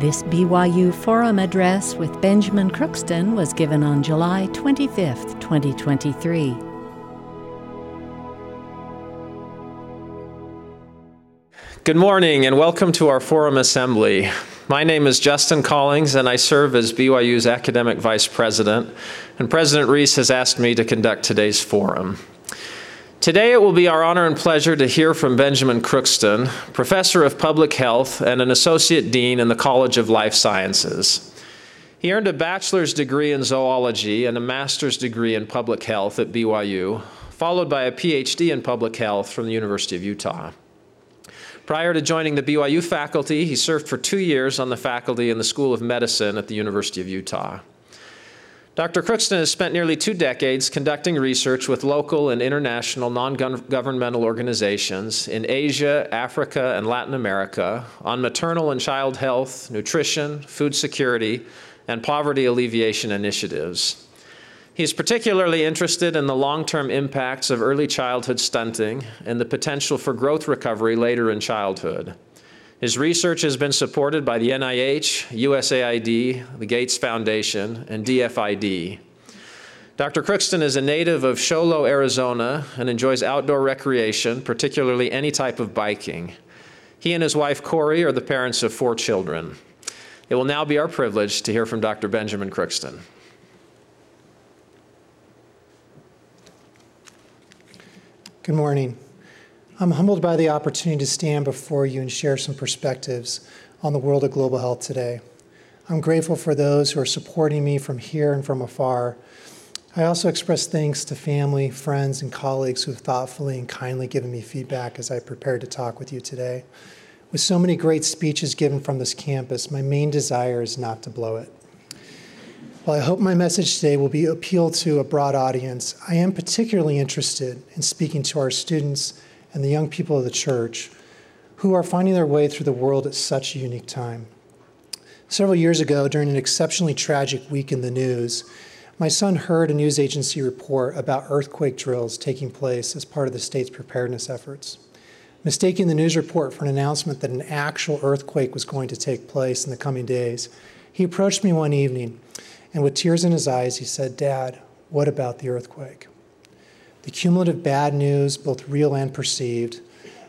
This BYU Forum address with Benjamin Crookston was given on July 25, 2023. Good morning and welcome to our Forum Assembly. My name is Justin Collings and I serve as BYU's Academic Vice President, and President Reese has asked me to conduct today's forum. Today it will be our honor and pleasure to hear from Benjamin Crookston, Professor of Public Health and an Associate Dean in the College of Life Sciences. He earned a bachelor's degree in zoology and a master's degree in public health at BYU, followed by a PhD in public health from the University of Utah. Prior to joining the BYU faculty, he served for two years on the faculty in the School of Medicine at the University of Utah. Dr. Crookston has spent nearly two decades conducting research with local and international non governmental organizations in Asia, Africa, and Latin America on maternal and child health, nutrition, food security, and poverty alleviation initiatives. He's particularly interested in the long term impacts of early childhood stunting and the potential for growth recovery later in childhood. His research has been supported by the NIH, USAID, the Gates Foundation, and DFID. Dr. Crookston is a native of Show Low, Arizona, and enjoys outdoor recreation, particularly any type of biking. He and his wife, Corey, are the parents of four children. It will now be our privilege to hear from Dr. Benjamin Crookston. Good morning. I'm humbled by the opportunity to stand before you and share some perspectives on the world of global health today. I'm grateful for those who are supporting me from here and from afar. I also express thanks to family, friends, and colleagues who have thoughtfully and kindly given me feedback as I prepared to talk with you today. With so many great speeches given from this campus, my main desire is not to blow it. While I hope my message today will be appeal to a broad audience, I am particularly interested in speaking to our students and the young people of the church who are finding their way through the world at such a unique time. Several years ago, during an exceptionally tragic week in the news, my son heard a news agency report about earthquake drills taking place as part of the state's preparedness efforts. Mistaking the news report for an announcement that an actual earthquake was going to take place in the coming days, he approached me one evening and with tears in his eyes, he said, Dad, what about the earthquake? The cumulative bad news, both real and perceived,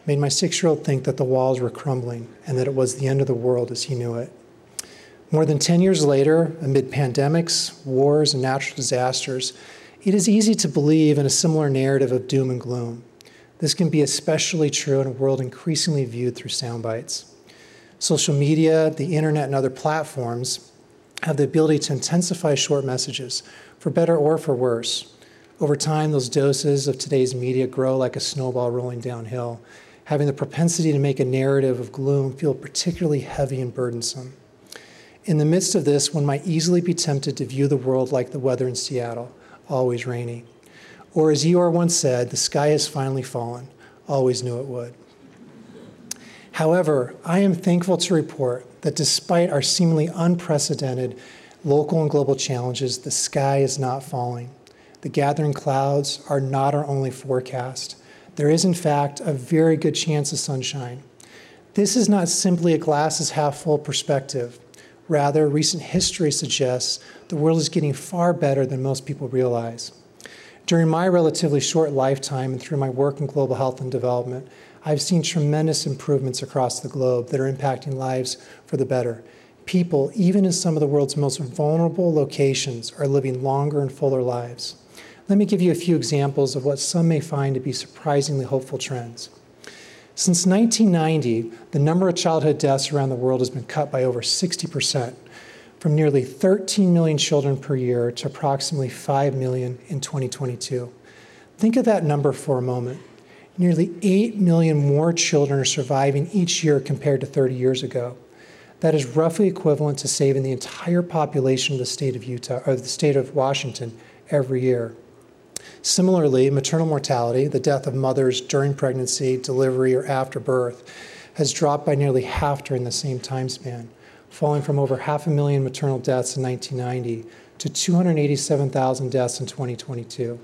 made my six year old think that the walls were crumbling and that it was the end of the world as he knew it. More than 10 years later, amid pandemics, wars, and natural disasters, it is easy to believe in a similar narrative of doom and gloom. This can be especially true in a world increasingly viewed through sound bites. Social media, the internet, and other platforms have the ability to intensify short messages, for better or for worse. Over time, those doses of today's media grow like a snowball rolling downhill, having the propensity to make a narrative of gloom feel particularly heavy and burdensome. In the midst of this, one might easily be tempted to view the world like the weather in Seattle, always rainy. Or, as Eeyore once said, the sky has finally fallen, always knew it would. However, I am thankful to report that despite our seemingly unprecedented local and global challenges, the sky is not falling. The gathering clouds are not our only forecast. There is, in fact, a very good chance of sunshine. This is not simply a glass is half full perspective. Rather, recent history suggests the world is getting far better than most people realize. During my relatively short lifetime and through my work in global health and development, I've seen tremendous improvements across the globe that are impacting lives for the better. People, even in some of the world's most vulnerable locations, are living longer and fuller lives. Let me give you a few examples of what some may find to be surprisingly hopeful trends. Since 1990, the number of childhood deaths around the world has been cut by over 60%, from nearly 13 million children per year to approximately 5 million in 2022. Think of that number for a moment nearly 8 million more children are surviving each year compared to 30 years ago. That is roughly equivalent to saving the entire population of the state of Utah or the state of Washington every year. Similarly, maternal mortality, the death of mothers during pregnancy, delivery, or after birth, has dropped by nearly half during the same time span, falling from over half a million maternal deaths in 1990 to 287,000 deaths in 2022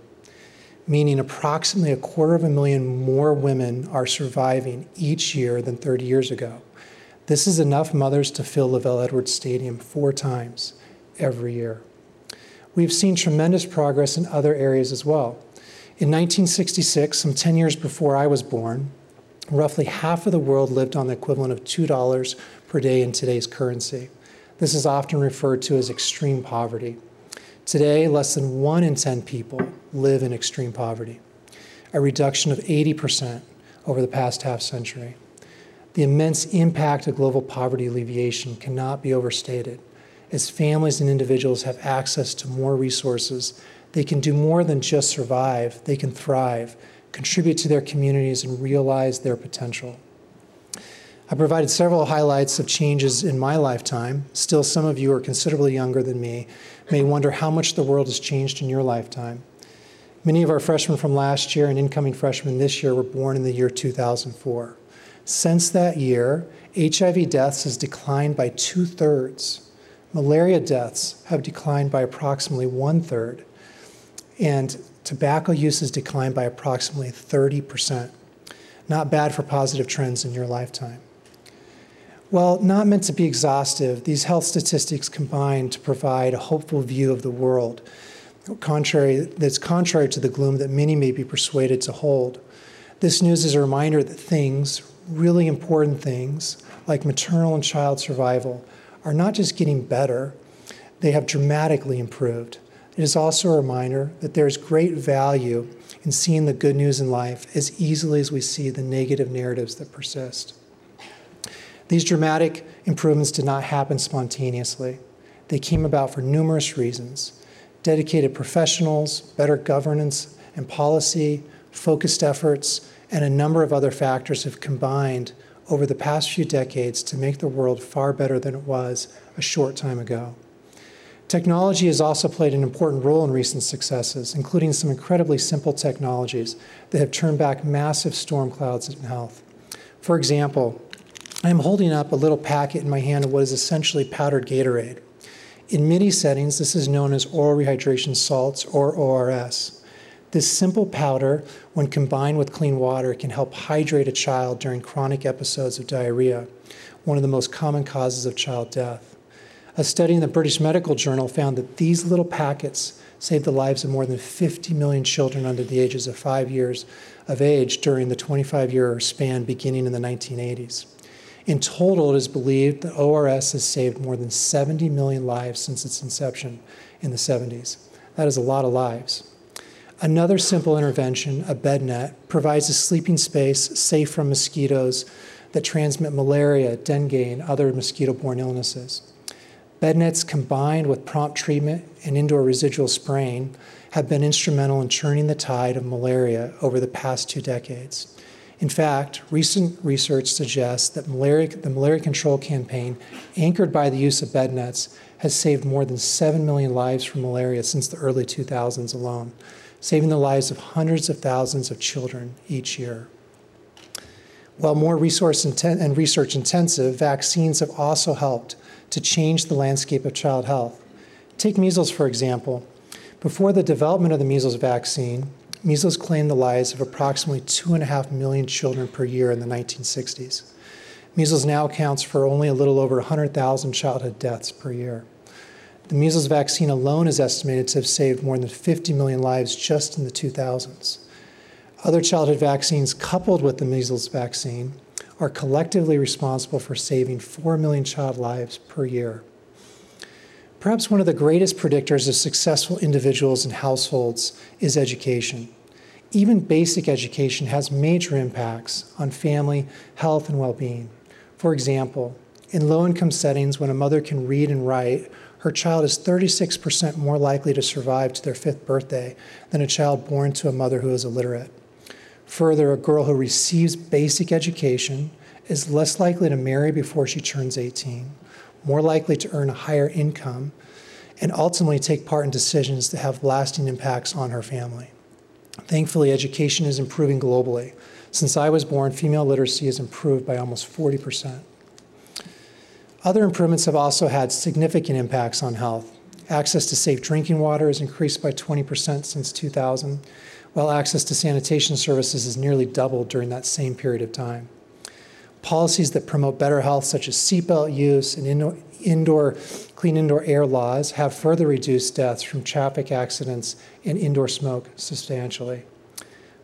meaning approximately a quarter of a million more women are surviving each year than 30 years ago. This is enough mothers to fill LaVell Edwards Stadium four times every year. We've seen tremendous progress in other areas as well. In 1966, some 10 years before I was born, roughly half of the world lived on the equivalent of $2 per day in today's currency. This is often referred to as extreme poverty. Today, less than one in 10 people live in extreme poverty, a reduction of 80% over the past half century. The immense impact of global poverty alleviation cannot be overstated. As families and individuals have access to more resources, they can do more than just survive, they can thrive, contribute to their communities, and realize their potential. I provided several highlights of changes in my lifetime. Still, some of you are considerably younger than me, may wonder how much the world has changed in your lifetime. Many of our freshmen from last year and incoming freshmen this year were born in the year 2004. Since that year, HIV deaths has declined by two thirds. Malaria deaths have declined by approximately one third. And tobacco use has declined by approximately 30%. Not bad for positive trends in your lifetime. Well, not meant to be exhaustive, these health statistics combine to provide a hopeful view of the world, contrary, that's contrary to the gloom that many may be persuaded to hold. This news is a reminder that things, really important things, like maternal and child survival, are not just getting better, they have dramatically improved. It is also a reminder that there is great value in seeing the good news in life as easily as we see the negative narratives that persist. These dramatic improvements did not happen spontaneously. They came about for numerous reasons dedicated professionals, better governance and policy, focused efforts, and a number of other factors have combined over the past few decades to make the world far better than it was a short time ago. Technology has also played an important role in recent successes, including some incredibly simple technologies that have turned back massive storm clouds in health. For example, I'm holding up a little packet in my hand of what is essentially powdered Gatorade. In MIDI settings, this is known as oral rehydration salts or ORS. This simple powder, when combined with clean water, can help hydrate a child during chronic episodes of diarrhea, one of the most common causes of child death. A study in the British Medical Journal found that these little packets saved the lives of more than 50 million children under the ages of five years of age during the 25 year span beginning in the 1980s. In total, it is believed that ORS has saved more than 70 million lives since its inception in the 70s. That is a lot of lives. Another simple intervention, a bed net, provides a sleeping space safe from mosquitoes that transmit malaria, dengue, and other mosquito borne illnesses. Bed nets combined with prompt treatment and indoor residual spraying have been instrumental in turning the tide of malaria over the past two decades. In fact, recent research suggests that malaria, the malaria control campaign, anchored by the use of bed nets, has saved more than 7 million lives from malaria since the early 2000s alone, saving the lives of hundreds of thousands of children each year. While more resource and research intensive, vaccines have also helped to change the landscape of child health. Take measles, for example. Before the development of the measles vaccine, measles claimed the lives of approximately 2.5 million children per year in the 1960s. Measles now accounts for only a little over 100,000 childhood deaths per year. The measles vaccine alone is estimated to have saved more than 50 million lives just in the 2000s. Other childhood vaccines, coupled with the measles vaccine, are collectively responsible for saving 4 million child lives per year. Perhaps one of the greatest predictors of successful individuals and households is education. Even basic education has major impacts on family health and well being. For example, in low income settings, when a mother can read and write, her child is 36% more likely to survive to their fifth birthday than a child born to a mother who is illiterate. Further, a girl who receives basic education is less likely to marry before she turns 18 more likely to earn a higher income, and ultimately take part in decisions that have lasting impacts on her family. Thankfully, education is improving globally. Since I was born, female literacy has improved by almost 40%. Other improvements have also had significant impacts on health. Access to safe drinking water has increased by 20% since 2000, while access to sanitation services has nearly doubled during that same period of time. Policies that promote better health, such as seatbelt use and indoor, indoor, clean indoor air laws, have further reduced deaths from traffic accidents and indoor smoke substantially.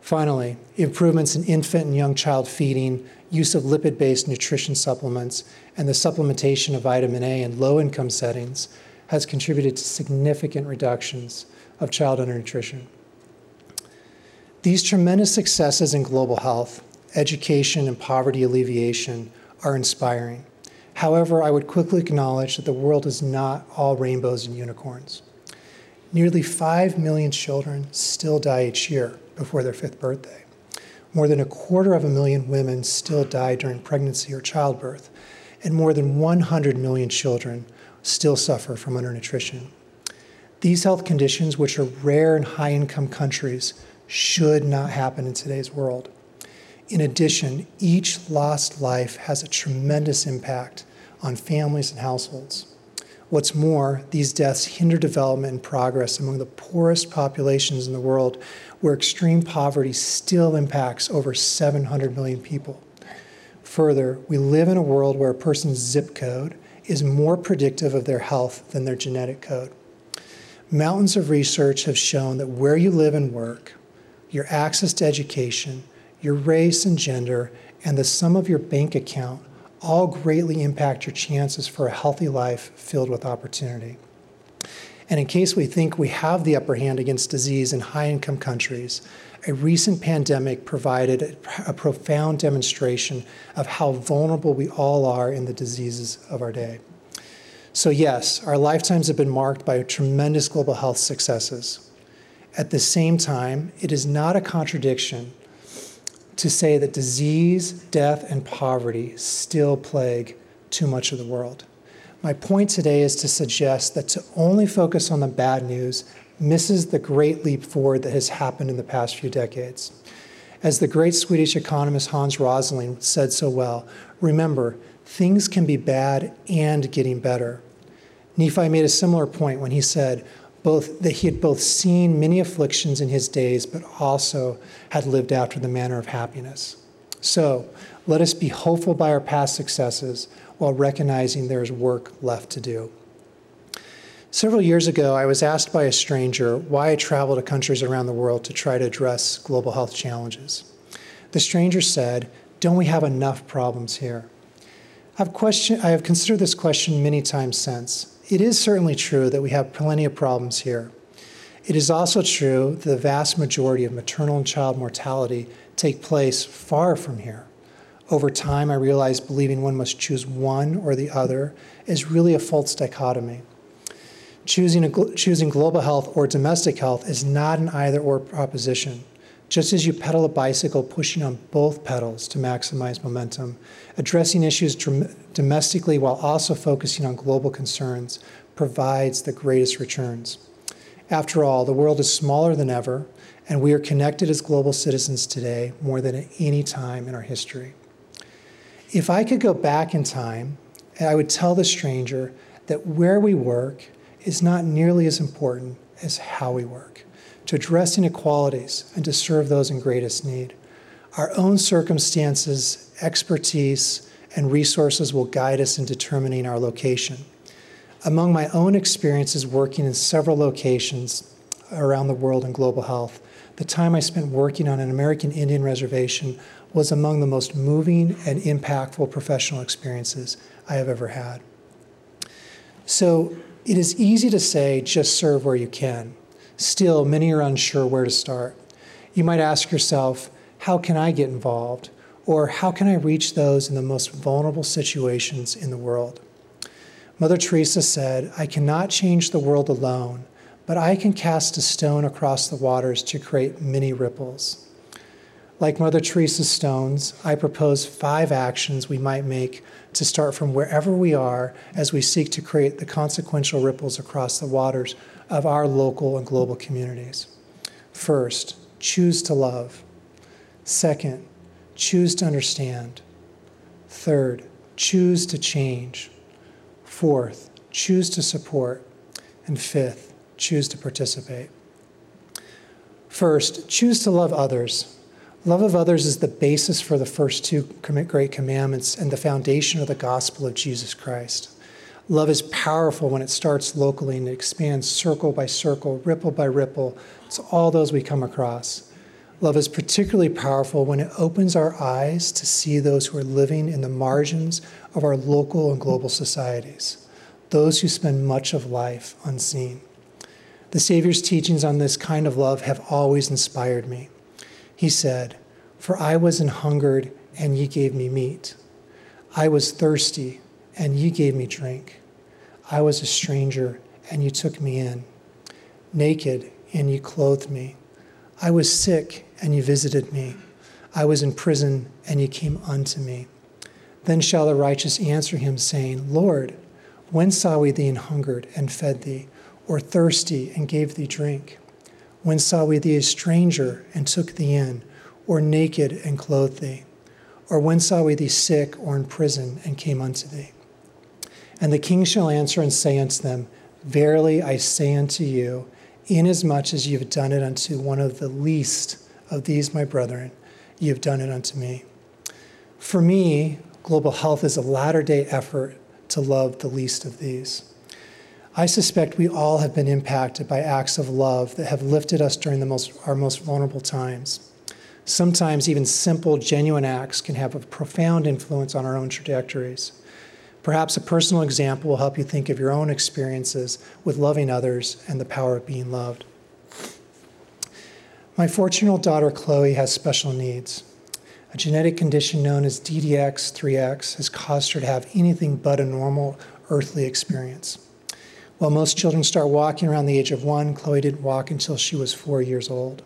Finally, improvements in infant and young child feeding, use of lipid based nutrition supplements, and the supplementation of vitamin A in low income settings has contributed to significant reductions of child undernutrition. These tremendous successes in global health, education, and poverty alleviation are inspiring. However, I would quickly acknowledge that the world is not all rainbows and unicorns. Nearly 5 million children still die each year before their fifth birthday. More than a quarter of a million women still die during pregnancy or childbirth, and more than 100 million children still suffer from undernutrition. These health conditions, which are rare in high income countries, should not happen in today's world. In addition, each lost life has a tremendous impact on families and households. What's more, these deaths hinder development and progress among the poorest populations in the world, where extreme poverty still impacts over 700 million people. Further, we live in a world where a person's zip code is more predictive of their health than their genetic code. Mountains of research have shown that where you live and work, your access to education, your race and gender, and the sum of your bank account all greatly impact your chances for a healthy life filled with opportunity. And in case we think we have the upper hand against disease in high income countries, a recent pandemic provided a, profound demonstration of how vulnerable we all are in the diseases of our day. So, yes, our lifetimes have been marked by tremendous global health successes. At the same time, it is not a contradiction to say that disease, death, and poverty still plague too much of the world. My point today is to suggest that to only focus on the bad news misses the great leap forward that has happened in the past few decades. As the great Swedish economist Hans Rosling said so well, remember, things can be bad and getting better. Nephi made a similar point when he said, both that he had both seen many afflictions in his days, but also had lived after the manner of happiness. So let us be hopeful by our past successes while recognizing there is work left to do. Several years ago, I was asked by a stranger why I travel to countries around the world to try to address global health challenges. The stranger said, Don't we have enough problems here? I've, question, I have considered this question many times since. It is certainly true that we have plenty of problems here. It is also true that the vast majority of maternal and child mortality take place far from here. Over time, I realized believing one must choose one or the other is really a false dichotomy. Choosing, a, choosing global health or domestic health is not an either or proposition. Just as you pedal a bicycle, pushing on both pedals to maximize momentum, addressing issues domestically while also focusing on global concerns provides the greatest returns. After all, the world is smaller than ever, and we are connected as global citizens today more than at any time in our history. If I could go back in time, I would tell the stranger that where we work is not nearly as important as how we work to address inequalities and to serve those in greatest need. Our own circumstances, expertise, and resources will guide us in determining our location. Among my own experiences working in several locations around the world in global health, the time I spent working on an American Indian reservation was among the most moving and impactful professional experiences I have ever had. So it is easy to say just serve where you can. Still, many are unsure where to start. You might ask yourself, how can I get involved? Or how can I reach those in the most vulnerable situations in the world? Mother Teresa said, I cannot change the world alone, but I can cast a stone across the waters to create many ripples. Like Mother Teresa's stones, I propose five actions we might make to start from wherever we are as we seek to create the consequential ripples across the waters of our local and global communities. First, choose to love. Second, choose to understand. Third, choose to change. Fourth, choose to support. And fifth, choose to participate. First, choose to love others. Love of others is the basis for the first two great commandments and the foundation of the gospel of Jesus Christ. Love is powerful when it starts locally and it expands circle by circle, ripple by ripple. It's all those we come across. Love is particularly powerful when it opens our eyes to see those who are living in the margins of our local and global societies, those who spend much of life unseen. The Savior's teachings on this kind of love have always inspired me. He said, For I was an hungered, and ye gave me meat. I was thirsty, and ye gave me drink. I was a stranger, and ye took me in. Naked, and ye clothed me. I was sick, and ye visited me. I was in prison, and ye came unto me. Then shall the righteous answer him, saying, Lord, when saw we thee an hungered and fed thee, or thirsty and gave thee drink? When saw we thee a stranger and took thee in, or naked and clothed thee? Or when saw we thee sick or in prison and came unto thee? And the king shall answer and say unto them, Verily I say unto you, inasmuch as ye have done it unto one of the least of these my brethren, ye have done it unto me. For me, global health is a latter day effort to love the least of these. I suspect we all have been impacted by acts of love that have lifted us during the most, our most vulnerable times. Sometimes even simple, genuine acts can have a profound influence on our own trajectories. Perhaps a personal example will help you think of your own experiences with loving others and the power of being loved. My 14 year old daughter Chloe has special needs. A genetic condition known as DDX3X has caused her to have anything but a normal earthly experience. While most children start walking around the age of one, Chloe didn't walk until she was four years old.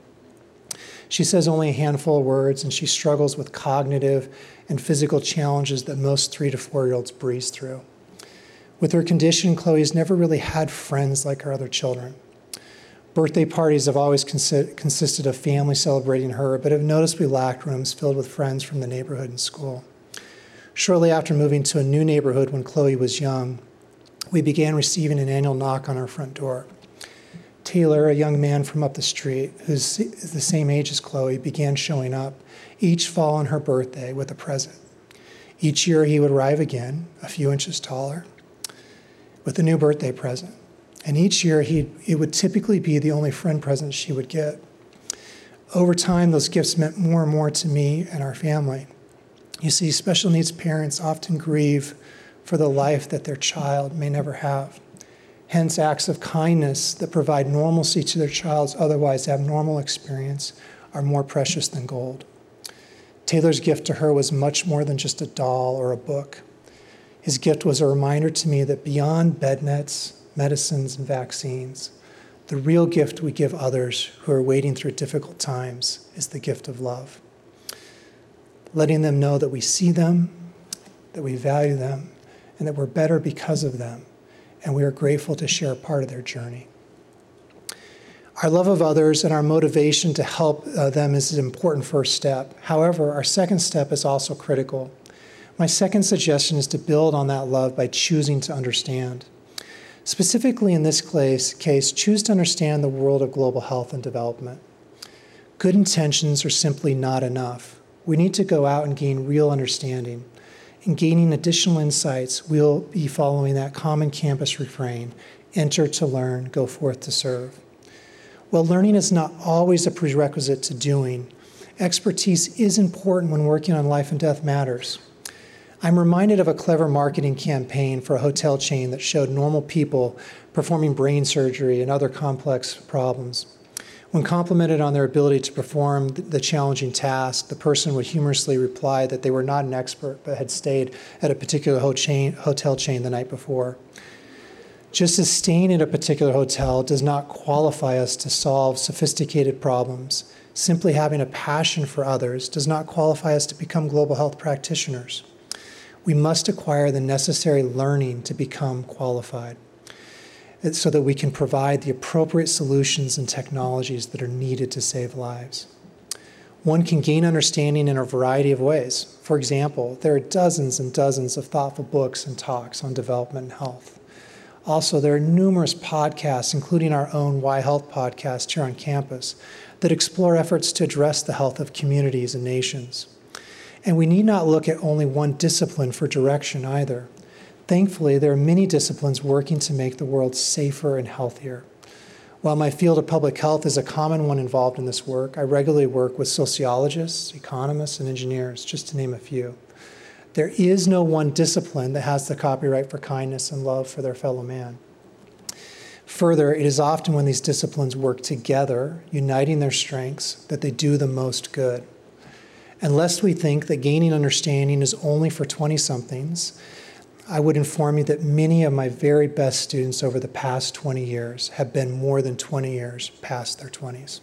She says only a handful of words, and she struggles with cognitive and physical challenges that most three to four year olds breeze through. With her condition, Chloe's never really had friends like her other children. Birthday parties have always consi- consisted of family celebrating her, but have noticeably lacked rooms filled with friends from the neighborhood and school. Shortly after moving to a new neighborhood when Chloe was young, we began receiving an annual knock on our front door. Taylor, a young man from up the street, who's the same age as Chloe, began showing up each fall on her birthday with a present. Each year he would arrive again, a few inches taller, with a new birthday present. And each year he, it would typically be the only friend present she would get. Over time, those gifts meant more and more to me and our family. You see, special needs parents often grieve for the life that their child may never have. Hence, acts of kindness that provide normalcy to their child's otherwise abnormal experience are more precious than gold. Taylor's gift to her was much more than just a doll or a book. His gift was a reminder to me that beyond bed nets, medicines, and vaccines, the real gift we give others who are wading through difficult times is the gift of love. Letting them know that we see them, that we value them, and that we're better because of them, and we are grateful to share part of their journey. Our love of others and our motivation to help uh, them is an important first step. However, our second step is also critical. My second suggestion is to build on that love by choosing to understand. Specifically, in this case, choose to understand the world of global health and development. Good intentions are simply not enough. We need to go out and gain real understanding and gaining additional insights, we'll be following that common campus refrain enter to learn, go forth to serve. While learning is not always a prerequisite to doing, expertise is important when working on life and death matters. I'm reminded of a clever marketing campaign for a hotel chain that showed normal people performing brain surgery and other complex problems. When complimented on their ability to perform the challenging task, the person would humorously reply that they were not an expert but had stayed at a particular hotel chain the night before. Just as staying at a particular hotel does not qualify us to solve sophisticated problems, simply having a passion for others does not qualify us to become global health practitioners. We must acquire the necessary learning to become qualified so that we can provide the appropriate solutions and technologies that are needed to save lives. One can gain understanding in a variety of ways. For example, there are dozens and dozens of thoughtful books and talks on development and health. Also, there are numerous podcasts, including our own Why Health podcast here on campus, that explore efforts to address the health of communities and nations. And we need not look at only one discipline for direction either. Thankfully, there are many disciplines working to make the world safer and healthier. While my field of public health is a common one involved in this work, I regularly work with sociologists, economists, and engineers, just to name a few. There is no one discipline that has the copyright for kindness and love for their fellow man. Further, it is often when these disciplines work together, uniting their strengths, that they do the most good. And lest we think that gaining understanding is only for 20 somethings, I would inform you that many of my very best students over the past 20 years have been more than 20 years past their 20s.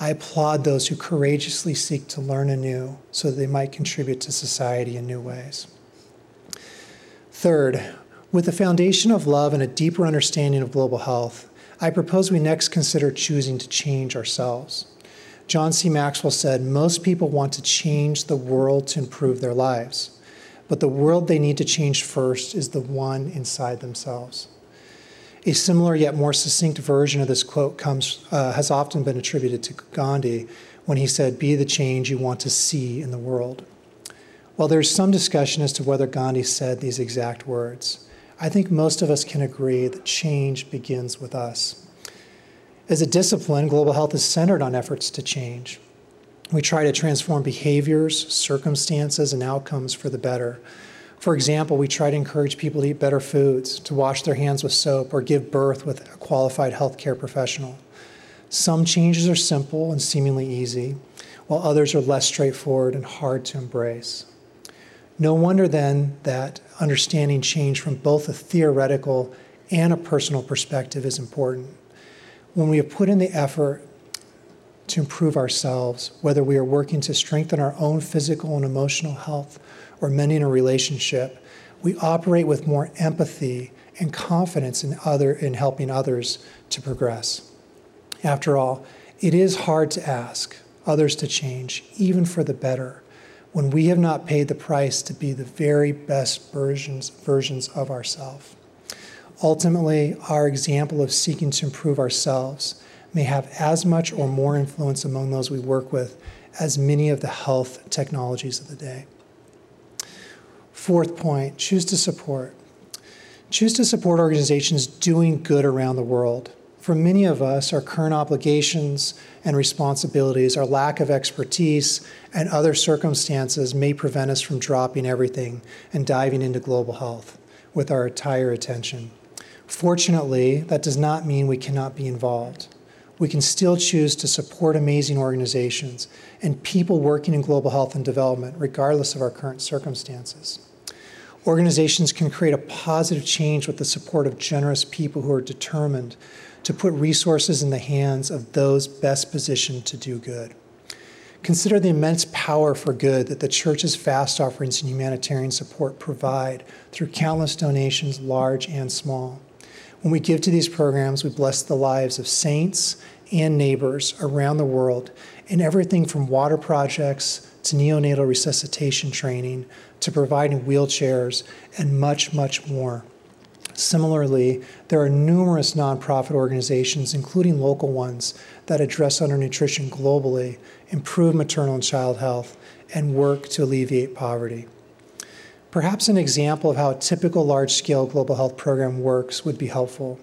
I applaud those who courageously seek to learn anew so that they might contribute to society in new ways. Third, with the foundation of love and a deeper understanding of global health, I propose we next consider choosing to change ourselves. John C. Maxwell said, Most people want to change the world to improve their lives, but the world they need to change first is the one inside themselves. A similar yet more succinct version of this quote comes, uh, has often been attributed to Gandhi when he said, Be the change you want to see in the world. While there's some discussion as to whether Gandhi said these exact words, I think most of us can agree that change begins with us. As a discipline, global health is centered on efforts to change. We try to transform behaviors, circumstances, and outcomes for the better for example, we try to encourage people to eat better foods, to wash their hands with soap, or give birth with a qualified healthcare professional. Some changes are simple and seemingly easy, while others are less straightforward and hard to embrace. No wonder then that understanding change from both a theoretical and a personal perspective is important. When we have put in the effort to improve ourselves, whether we are working to strengthen our own physical and emotional health or mending a relationship, we operate with more empathy and confidence in other in helping others to progress. After all, it is hard to ask others to change, even for the better, when we have not paid the price to be the very best versions, versions of ourselves. Ultimately, our example of seeking to improve ourselves may have as much or more influence among those we work with as many of the health technologies of the day. Fourth point choose to support. Choose to support organizations doing good around the world. For many of us, our current obligations and responsibilities, our lack of expertise, and other circumstances may prevent us from dropping everything and diving into global health with our entire attention. Fortunately, that does not mean we cannot be involved. We can still choose to support amazing organizations and people working in global health and development, regardless of our current circumstances. Organizations can create a positive change with the support of generous people who are determined to put resources in the hands of those best positioned to do good. Consider the immense power for good that the church's fast offerings and humanitarian support provide through countless donations, large and small. When we give to these programs, we bless the lives of saints and neighbors around the world in everything from water projects to neonatal resuscitation training to providing wheelchairs and much, much more. Similarly, there are numerous nonprofit organizations, including local ones, that address undernutrition globally, improve maternal and child health, and work to alleviate poverty. Perhaps an example of how a typical large scale global health program works would be helpful.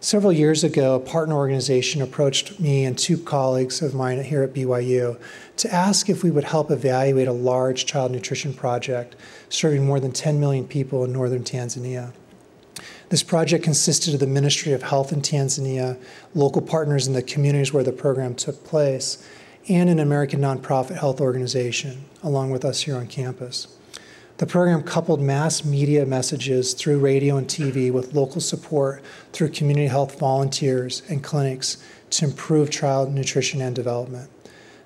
Several years ago, a partner organization approached me and two colleagues of mine here at BYU to ask if we would help evaluate a large child nutrition project serving more than 10 million people in northern Tanzania. This project consisted of the Ministry of Health in Tanzania, local partners in the communities where the program took place, and an American nonprofit health organization, along with us here on campus. The program coupled mass media messages through radio and TV with local support through community health volunteers and clinics to improve child nutrition and development.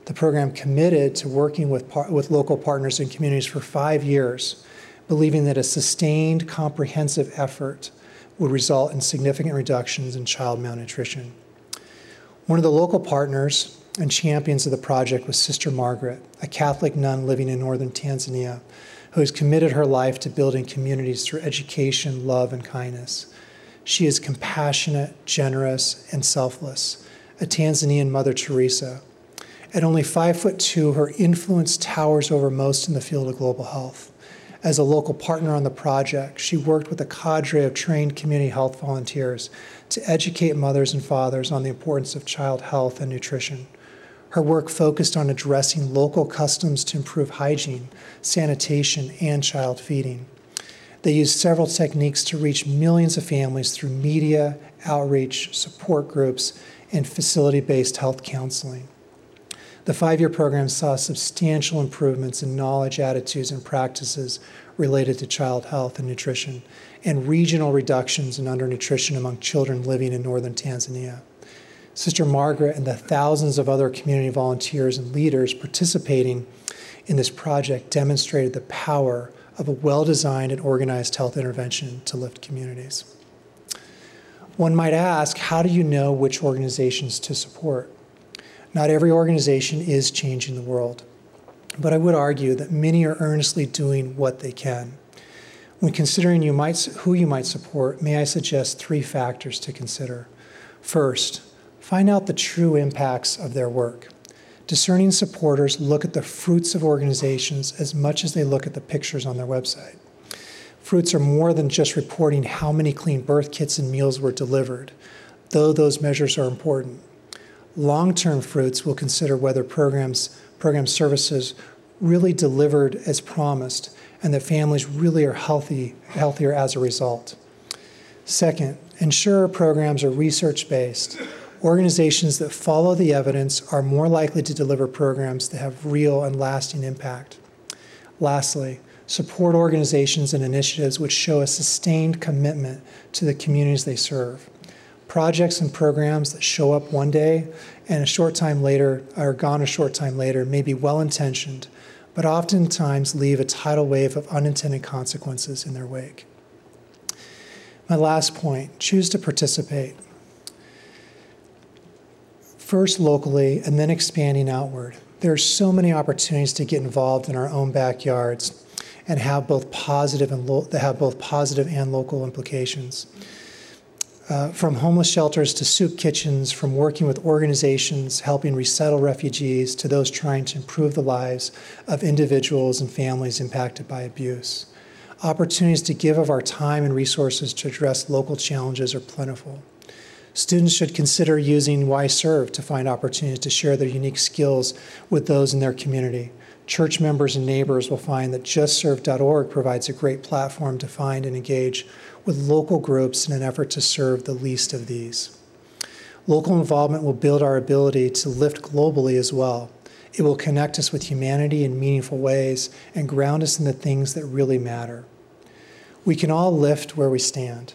The program committed to working with, with local partners and communities for five years, believing that a sustained, comprehensive effort would result in significant reductions in child malnutrition. One of the local partners and champions of the project was Sister Margaret, a Catholic nun living in northern Tanzania who has committed her life to building communities through education, love, and kindness. She is compassionate, generous, and selfless, a Tanzanian Mother Teresa. At only five foot two, her influence towers over most in the field of global health. As a local partner on the project, she worked with a cadre of trained community health volunteers to educate mothers and fathers on the importance of child health and nutrition. Her work focused on addressing local customs to improve hygiene, sanitation, and child feeding. They used several techniques to reach millions of families through media, outreach, support groups, and facility based health counseling. The five year program saw substantial improvements in knowledge, attitudes, and practices related to child health and nutrition, and regional reductions in undernutrition among children living in northern Tanzania. Sister Margaret and the thousands of other community volunteers and leaders participating in this project demonstrated the power of a well designed and organized health intervention to lift communities. One might ask how do you know which organizations to support? Not every organization is changing the world, but I would argue that many are earnestly doing what they can. When considering you might, who you might support, may I suggest three factors to consider. First, Find out the true impacts of their work. Discerning supporters look at the fruits of organizations as much as they look at the pictures on their website. Fruits are more than just reporting how many clean birth kits and meals were delivered, though those measures are important. Long term fruits will consider whether programs, program services really delivered as promised and that families really are healthy, healthier as a result. Second, ensure programs are research based Organizations that follow the evidence are more likely to deliver programs that have real and lasting impact. Lastly, support organizations and initiatives which show a sustained commitment to the communities they serve. Projects and programs that show up one day and a short time later are gone a short time later may be well intentioned, but oftentimes leave a tidal wave of unintended consequences in their wake. My last point choose to participate first locally and then expanding outward. There are so many opportunities to get involved in our own backyards and have both positive and lo- have both positive and local implications. Uh, from homeless shelters to soup kitchens, from working with organizations helping resettle refugees to those trying to improve the lives of individuals and families impacted by abuse. Opportunities to give of our time and resources to address local challenges are plentiful. Students should consider using Y-Serve to find opportunities to share their unique skills with those in their community. Church members and neighbors will find that justserve.org provides a great platform to find and engage with local groups in an effort to serve the least of these. Local involvement will build our ability to lift globally as well. It will connect us with humanity in meaningful ways and ground us in the things that really matter. We can all lift where we stand.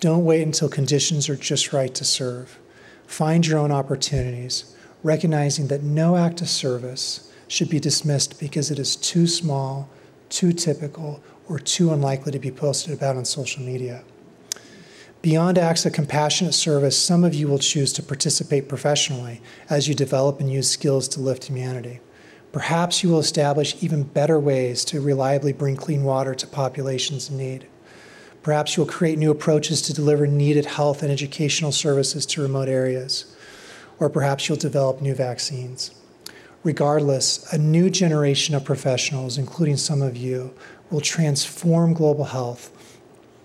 Don't wait until conditions are just right to serve. Find your own opportunities, recognizing that no act of service should be dismissed because it is too small, too typical, or too unlikely to be posted about on social media. Beyond acts of compassionate service, some of you will choose to participate professionally as you develop and use skills to lift humanity. Perhaps you will establish even better ways to reliably bring clean water to populations in need. Perhaps you'll create new approaches to deliver needed health and educational services to remote areas. Or perhaps you'll develop new vaccines. Regardless, a new generation of professionals, including some of you, will transform global health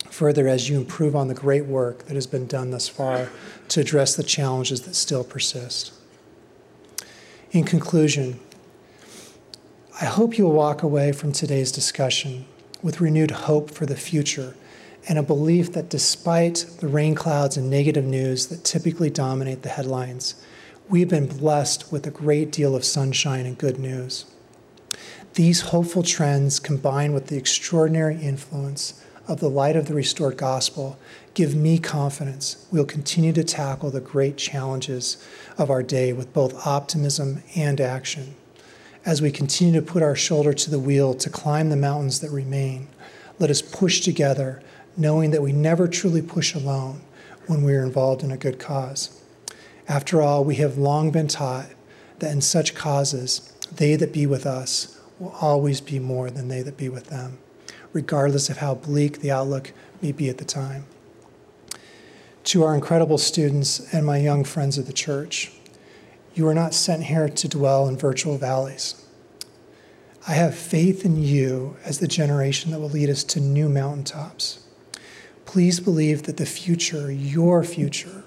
further as you improve on the great work that has been done thus far to address the challenges that still persist. In conclusion, I hope you'll walk away from today's discussion with renewed hope for the future and a belief that despite the rain clouds and negative news that typically dominate the headlines, we've been blessed with a great deal of sunshine and good news. These hopeful trends, combined with the extraordinary influence of the light of the restored gospel, give me confidence we'll continue to tackle the great challenges of our day with both optimism and action. As we continue to put our shoulder to the wheel to climb the mountains that remain, let us push together knowing that we never truly push alone when we are involved in a good cause. After all, we have long been taught that in such causes, they that be with us will always be more than they that be with them, regardless of how bleak the outlook may be at the time. To our incredible students and my young friends of the church, you are not sent here to dwell in virtual valleys. I have faith in you as the generation that will lead us to new mountaintops. Please believe that the future, your future,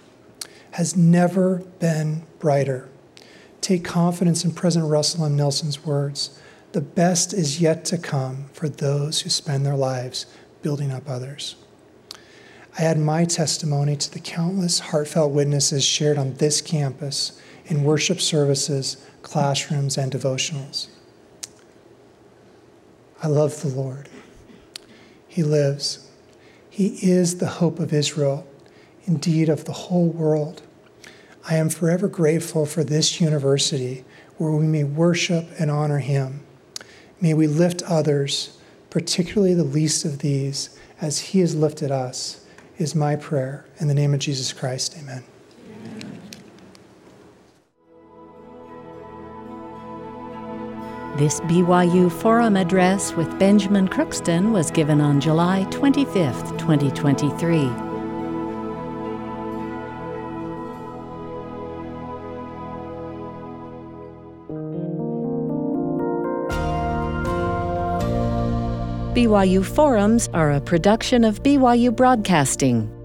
has never been brighter. Take confidence in President Russell M. Nelson's words the best is yet to come for those who spend their lives building up others. I add my testimony to the countless heartfelt witnesses shared on this campus in worship services, classrooms, and devotionals. I love the Lord. He lives. He is the hope of Israel, indeed, of the whole world. I am forever grateful for this university where we may worship and honor Him. May we lift others, particularly the least of these, as He has lifted us, is my prayer. In the name of Jesus Christ, amen. This BYU Forum address with Benjamin Crookston was given on July 25, 2023. BYU Forums are a production of BYU Broadcasting.